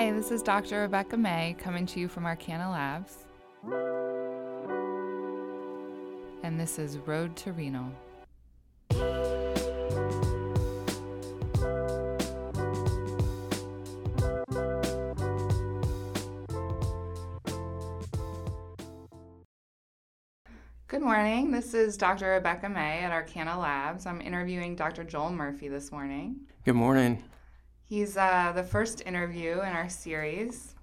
Hi, this is Dr. Rebecca May coming to you from Arkana Labs. And this is Road to Renal. Good morning. This is Dr. Rebecca May at Arkana Labs. I'm interviewing Dr. Joel Murphy this morning. Good morning. He's uh, the first interview in our series.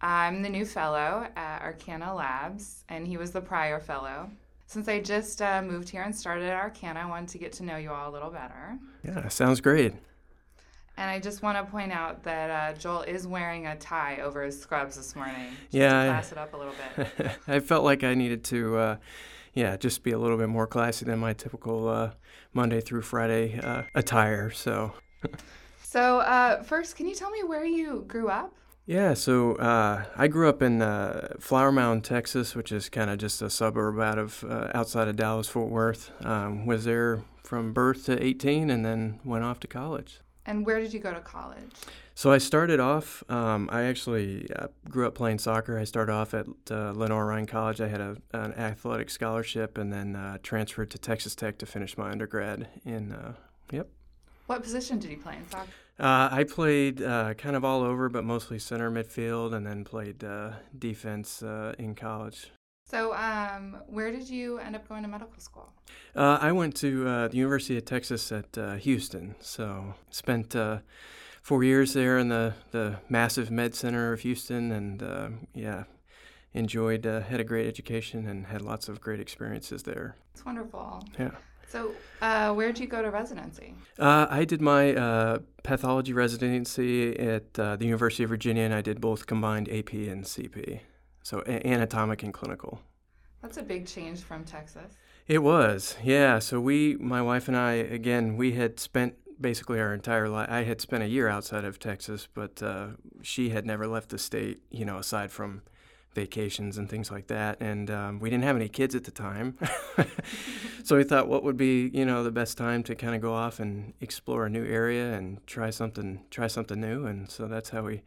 I'm the new fellow at Arkana Labs, and he was the prior fellow. Since I just uh, moved here and started at Arkana, I wanted to get to know you all a little better. Yeah, sounds great. And I just want to point out that uh, Joel is wearing a tie over his scrubs this morning. Just Yeah, to I- class it up a little bit. I felt like I needed to, uh, yeah, just be a little bit more classy than my typical uh, Monday through Friday uh, attire. So, so, uh, first, can you tell me where you grew up? yeah, so uh, I grew up in uh, Flower Mound, Texas, which is kind of just a suburb out of uh, outside of Dallas Fort Worth. Um, was there from birth to 18, and then went off to college. And where did you go to college? So I started off. Um, I actually uh, grew up playing soccer. I started off at uh, Lenoir-Rhyne College. I had a, an athletic scholarship, and then uh, transferred to Texas Tech to finish my undergrad. In uh, yep, What position did you play in soccer? uh, I played uh, kind of all over, but mostly center midfield, and then played uh, defense uh, in college. So, um, where did you end up going to medical school? Uh, I went to uh, the University of Texas at uh, Houston, so spent uh, four years there in the, the massive med center of Houston, and uh, yeah, enjoyed uh, had a great education and had lots of great experiences there. It's wonderful. Yeah. So, uh, where did you go to residency? Uh, I did my uh, pathology residency at uh, the University of Virginia, and I did both combined AP and CP, so a- anatomic and clinical. That's a big change from Texas. It was, yeah. So we, my wife and I, again, we had spent basically our entire life. I had spent a year outside of Texas, but uh, she had never left the state, you know, aside from vacations and things like that. And um, we didn't have any kids at the time, so we thought, what would be, you know, the best time to kind of go off and explore a new area and try something, try something new. And so that's how we.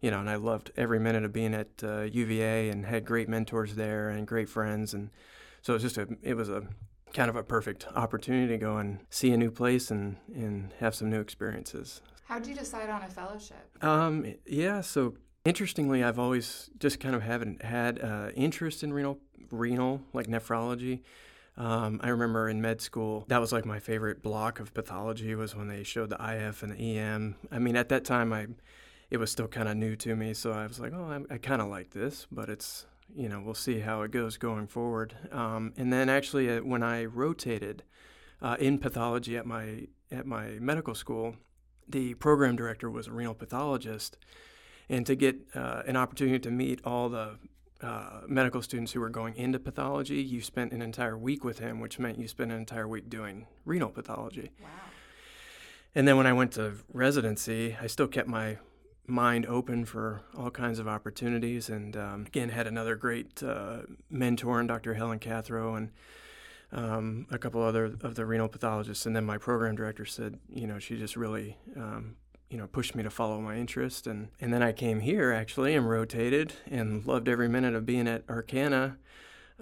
You know, and I loved every minute of being at uh, UVA and had great mentors there and great friends, and so it was just a it was a kind of a perfect opportunity to go and see a new place and and have some new experiences. How did you decide on a fellowship? Um, yeah. So interestingly, I've always just kind of haven't had uh, interest in renal renal like nephrology. Um, I remember in med school, that was like my favorite block of pathology was when they showed the IF and the EM. I mean, at that time, I it was still kind of new to me, so I was like, oh, I, I kind of like this, but it's you know we'll see how it goes going forward. Um, and then actually, uh, when I rotated uh, in pathology at my at my medical school, the program director was a renal pathologist, and to get uh, an opportunity to meet all the uh, medical students who were going into pathology, you spent an entire week with him, which meant you spent an entire week doing renal pathology. Wow. And then when I went to residency, I still kept my mind open for all kinds of opportunities, and um, again had another great uh, mentor in Dr. Helen Cathro and um, a couple other of the renal pathologists. And then my program director said, you know, she just really, um, you know, pushed me to follow my interest. And, and then I came here actually and rotated and loved every minute of being at Arkana.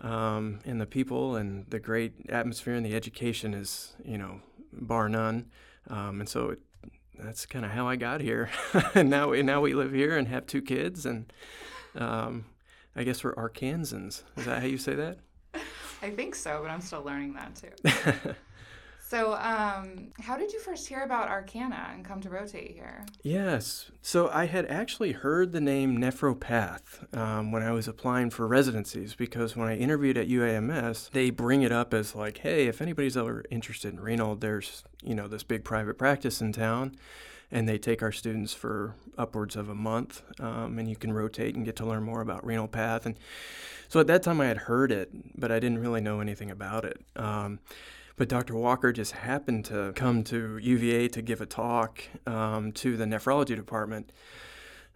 Um, and the people and the great atmosphere and the education is, you know, bar none. Um, and so it, that's kind of how I got here. and now we, now we live here and have two kids. And um, I guess we're Arkansans. Is that how you say that? I think so, but I'm still learning that too. so, um, how did you first hear about Arkana and come to rotate here? Yes. So I had actually heard the name Nephropath um, when I was applying for residencies because when I interviewed at UAMS, they bring it up as like, hey, if anybody's ever interested in renal, there's you know this big private practice in town, and they take our students for upwards of a month, um, and you can rotate and get to learn more about renal path. And so at that time I had heard it, but I didn't really know anything about it. Um, but Dr. Walker just happened to come to UVA to give a talk um, to the nephrology department.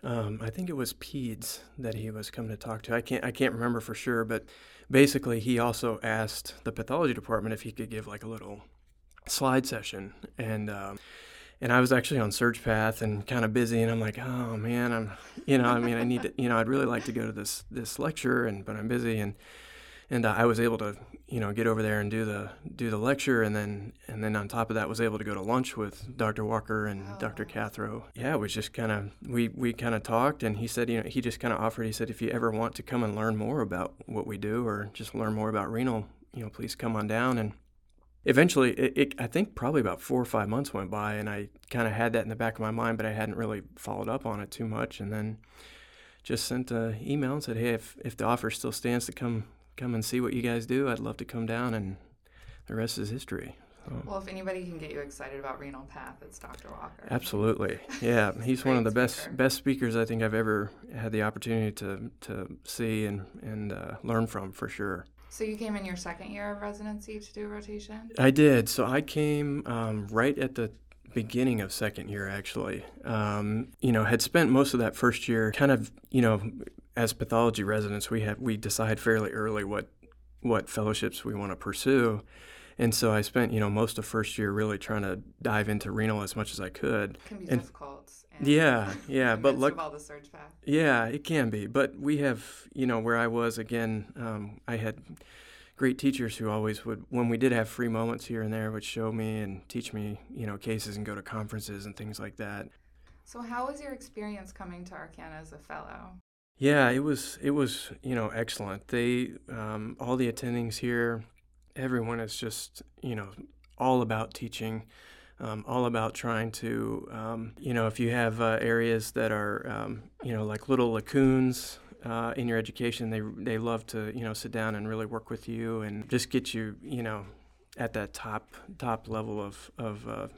Um, I think it was PEDS that he was coming to talk to. I can't I can't remember for sure, but basically he also asked the pathology department if he could give like a little slide session, and um, and I was actually on Surg Path and kind of busy, and I'm like, oh man, I'm, you know, I mean, I need to, you know, I'd really like to go to this this lecture, and but I'm busy, and and uh, I was able to, you know, get over there and do the do the lecture, and then and then on top of that, was able to go to lunch with Dr. Walker and Oh. Dr. Cathro. Yeah, it was just kind of we we kind of talked, and he said, you know, he just kind of offered. He said, if you ever want to come and learn more about what we do, or just learn more about renal, you know, please come on down and eventually it, it, i think probably about four or five months went by and i kind of had that in the back of my mind but i hadn't really followed up on it too much and then just sent an email and said hey if, if the offer still stands to come come and see what you guys do i'd love to come down and the rest is history so, Well, if anybody can get you excited about renal path, it's Dr. Walker. absolutely yeah he's one of the best speaker. best speakers i think i've ever had the opportunity to to see and and uh, learn from for sure So you came in your second year of residency to do rotation? I did. So I came um, right at the beginning of second year, actually. Um, you know, had spent most of that first year kind of, you know, as pathology residents, we have we decide fairly early what what fellowships we want to pursue. And so I spent, you know, most of first year really trying to dive into renal as much as I could. Can be And- difficult. And Yeah, yeah, but look, all the surg path. yeah, it can be. But we have, you know, where I was again, um, I had great teachers who always would, when we did have free moments here and there, would show me and teach me, you know, cases and go to conferences and things like that. So how was your experience coming to Arkana as a fellow? Yeah, it was, it was, you know, excellent. They, um, all the attendings here, everyone is just, you know, all about teaching. Um, all about trying to, um, you know, if you have uh, areas that are, um, you know, like little lacunes uh, in your education, they they love to, you know, sit down and really work with you and just get you, you know, at that top top level of of uh,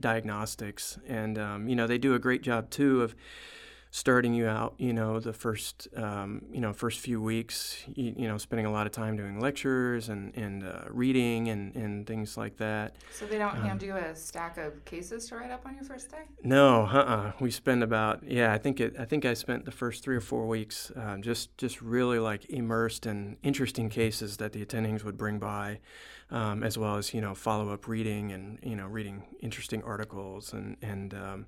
diagnostics. And um, you know, they do a great job too of starting you out, you know, the first, um, you know, first few weeks, you, you know, spending a lot of time doing lectures and, and uh, reading and, and things like that. So they don't Um, hand you a stack of cases to write up on your first day? No, uh-uh. We spend about yeah. I think it. I think I spent the first three or four weeks um, just just really like immersed in interesting cases that the attendings would bring by, um, as well as you know follow up reading and you know reading interesting articles and and um,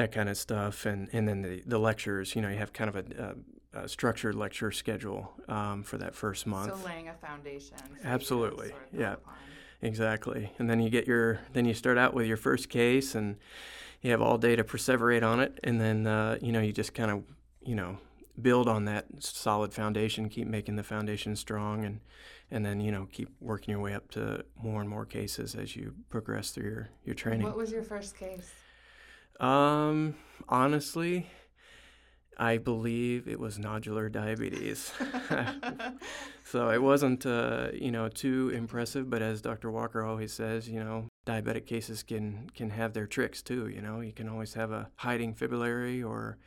that kind of stuff. And and then the the lectures. You know, you have kind of a, a, a structured lecture schedule um, for that first month. So laying a foundation. to Absolutely, sort of build yeah. upon. Exactly. And then you get your then you start out with your first case and you have all day to perseverate on it and then uh, you know you just kind of you know build on that solid foundation, keep making the foundation strong and and then you know keep working your way up to more and more cases as you progress through your your training. What was your first case? Um honestly, I believe it was nodular diabetes. So it wasn't, uh, you know, too impressive. But as Dr. Walker always says, you know, diabetic cases can can have their tricks too. You know, you can always have a hiding fibrillary or,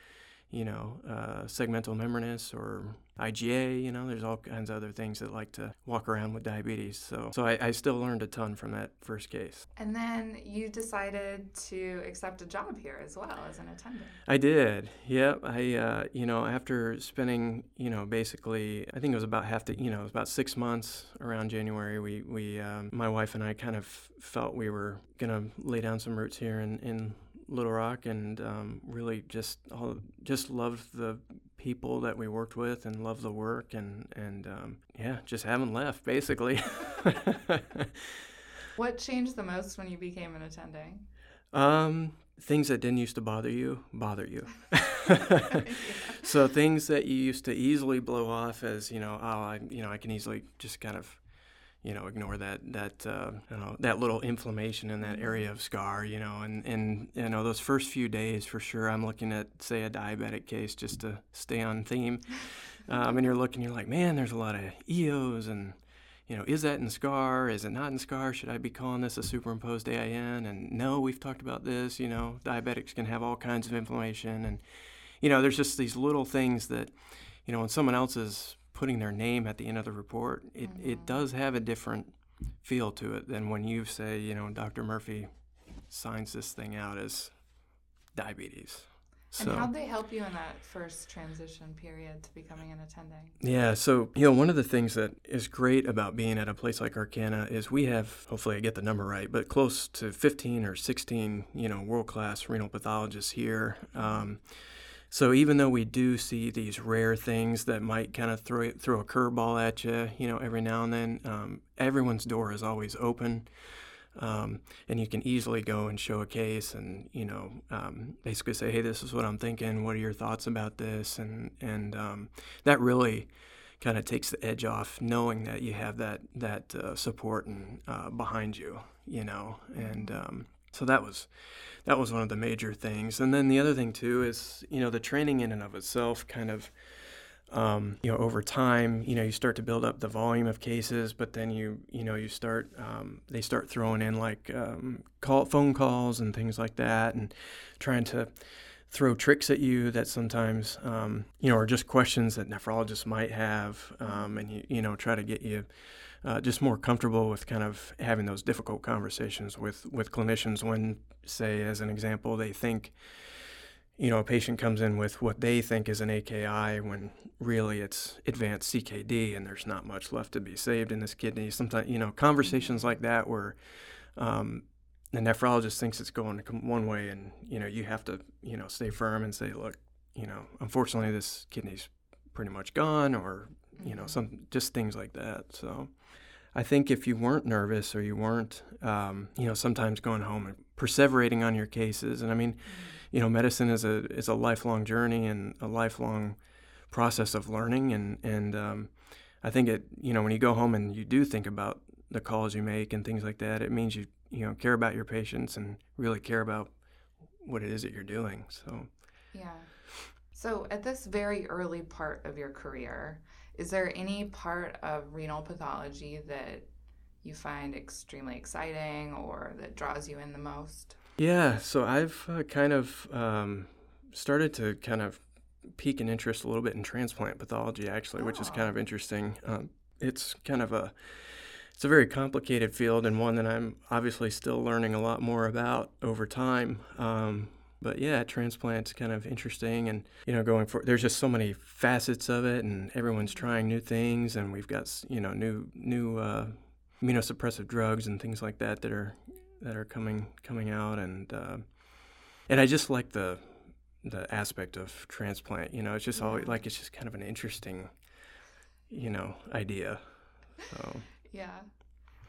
you know, uh, segmental membranous or IgA. You know, there's all kinds of other things that like to walk around with diabetes. So, so I, I still learned a ton from that first case. And then you decided to accept a job here as well as an attendant. I did. Yep. I, uh, you know, after spending, you know, basically, I think it was about half the, you know, it was about six months around January. We, we, um, my wife and I kind of felt we were gonna lay down some roots here and, in Little Rock, and um, really just, all, just loved the people that we worked with, and loved the work, and, and um, yeah, just haven't left basically. What changed the most when you became an attending? Um, things that didn't used to bother you bother you. so things that you used to easily blow off as you know, oh, I you know, I can easily just kind of, you know, ignore that that uh, you know that little inflammation in that area of scar, you know, and and you know those first few days for sure. I'm looking at say a diabetic case just to stay on theme, um, and you're looking, you're like, man, there's a lot of EOs and you know, is that in SCAR? Is it not in SCAR? Should I be calling this a superimposed AIN? And no, we've talked about this. You know, diabetics can have all kinds of inflammation. And, you know, there's just these little things that, you know, when someone else is putting their name at the end of the report, it, it does have a different feel to it than when you say, you know, Dr. Murphy signs this thing out as diabetes. So and how'd they help you in that first transition period to becoming an attending? Yeah, so you know, one of the things that is great about being at a place like Arkana is we have, hopefully I get the number right, but close to 15 or 16, you know, world-class renal pathologists here. Um, so even though we do see these rare things that might kind of throw throw a curveball at you, you know, every now and then, um, everyone's door is always open. Um, and you can easily go and show a case and you know um, basically say hey this is what i'm thinking what are your thoughts about this and and um, that really kind of takes the edge off knowing that you have that that uh, support and uh, behind you you know and um, so that was that was one of the major things. And then the other thing too is you know the training in and of itself kind of um, you know, over time, you know, you start to build up the volume of cases, but then you, you know, you start, um, they start throwing in like um, call, phone calls and things like that, and trying to throw tricks at you that sometimes, um, you know, are just questions that nephrologists might have, um, and you, you know, try to get you. Uh, just more comfortable with kind of having those difficult conversations with, with clinicians when, say, as an example, they think, you know, a patient comes in with what they think is an AKI when really it's advanced CKD and there's not much left to be saved in this kidney. Sometimes, you know, conversations like that where um, the nephrologist thinks it's going one way and, you know, you have to, you know, stay firm and say, look, you know, unfortunately this kidney's pretty much gone or, you know, mm-hmm. some just things like that. So I think if you weren't nervous or you weren't, um, you know, sometimes going home and perseverating on your cases, and I mean, mm-hmm you know, medicine is a is a lifelong journey and a lifelong process of learning, and and um, I think it, you know, when you go home and you do think about the calls you make and things like that, it means you you know care about your patients and really care about what it is that you're doing. So yeah. So at this very early part of your career, is there any part of renal pathology that you find extremely exciting or that draws you in the most? Yeah, so I've uh, kind of um, started to kind of peak an interest a little bit in transplant pathology, actually, oh. which is kind of interesting. Um, it's kind of a it's a very complicated field and one that I'm obviously still learning a lot more about over time. Um, but yeah, transplant's kind of interesting, and you know, going for there's just so many facets of it, and everyone's trying new things, and we've got you know new new uh, immunosuppressive drugs and things like that that are that are coming coming out, and uh, and I just like the the aspect of transplant. You know, it's just always like it's just kind of an interesting, you know, idea. So. Yeah.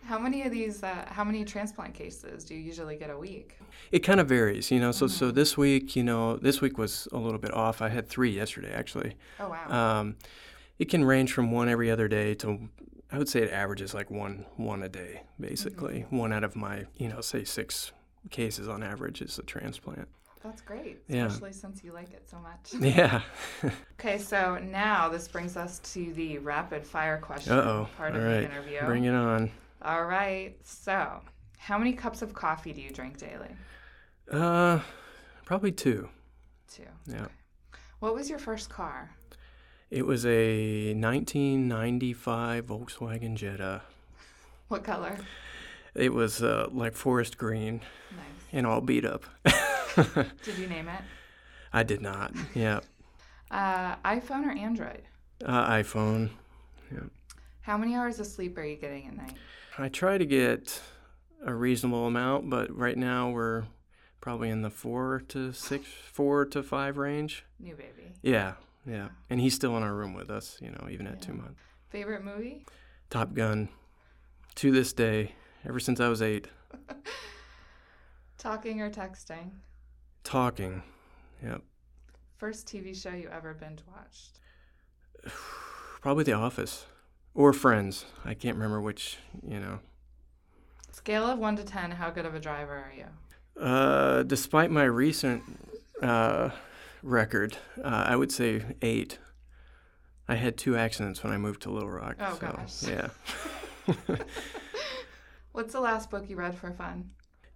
How many of these? Uh, how many transplant cases do you usually get a week? It kind of varies, you know. So mm-hmm. so this week, you know, this week was a little bit off. I had three yesterday, actually. Oh wow. Um, it can range from one every other day to I would say it averages like one one a day, basically. Mm-hmm. One out of my, you know, say six cases on average is a transplant. That's great, especially yeah. since you like it so much. Yeah. okay, so now this brings us to the rapid fire question Uh-oh. part All of right. the interview. Bring it on. All right. So, how many cups of coffee do you drink daily? Uh, probably two. Two. Yeah. Okay. What was your first car? It was a 1995 Volkswagen Jetta. What color? It was uh, like forest green nice. and all beat up. did you name it? I did not. Yeah. Uh, iPhone or Android? Uh, iPhone. Yeah. How many hours of sleep are you getting at night? I try to get a reasonable amount, but right now we're probably in the four to six, four to five range. New baby. Yeah, yeah. And he's still in our room with us, you know, even at yeah. two months. Favorite movie? Top Gun. To this day, ever since I was eight. Talking or texting? Talking. Yep. First TV show you ever binge watched? Probably The Office. Or Friends. I can't remember which, you know. Scale of 1 to 10, how good of a driver are you? Uh, despite my recent uh, record, uh, I would say eight. I had two accidents when I moved to Little Rock. Oh so, gosh. Yeah. What's the last book you read for fun?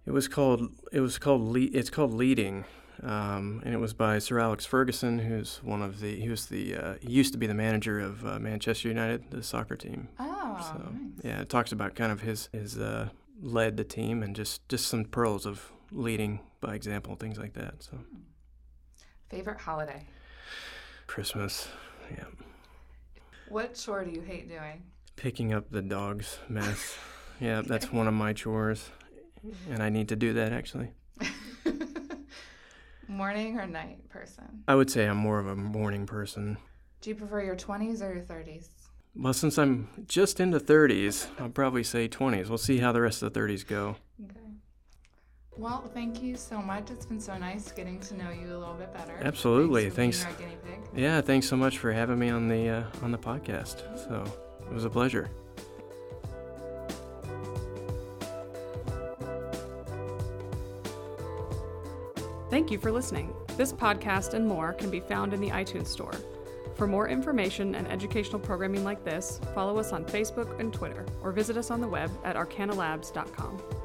It was called. It was called. Le- it's called Leading, um, and it was by Sir Alex Ferguson, who's one of the. He was the. Uh, he used to be the manager of uh, Manchester United, the soccer team. Oh, so, nice. Yeah, it talks about kind of his his uh, led the team and just just some pearls of leading by example, things like that. So. Favorite holiday? Christmas. Yeah. What chore do you hate doing? Picking up the dog's mess. yeah, that's one of my chores. And I need to do that actually. Morning or night person? I would say I'm more of a morning person. Do you prefer your 20s or your 30s? Well, since I'm just into 30s, I'll probably say 20s. We'll see how the rest of the 30s go. Okay. Well, thank you so much. It's been so nice getting to know you a little bit better. Absolutely. Thanks. Thanks. our guinea pig. Yeah, thanks so much for having me on the uh, on the podcast. So it was a pleasure. Thank you for listening. This podcast and more can be found in the iTunes Store. For more information and educational programming like this, follow us on Facebook and Twitter, or visit us on the web at arkanalabs.com.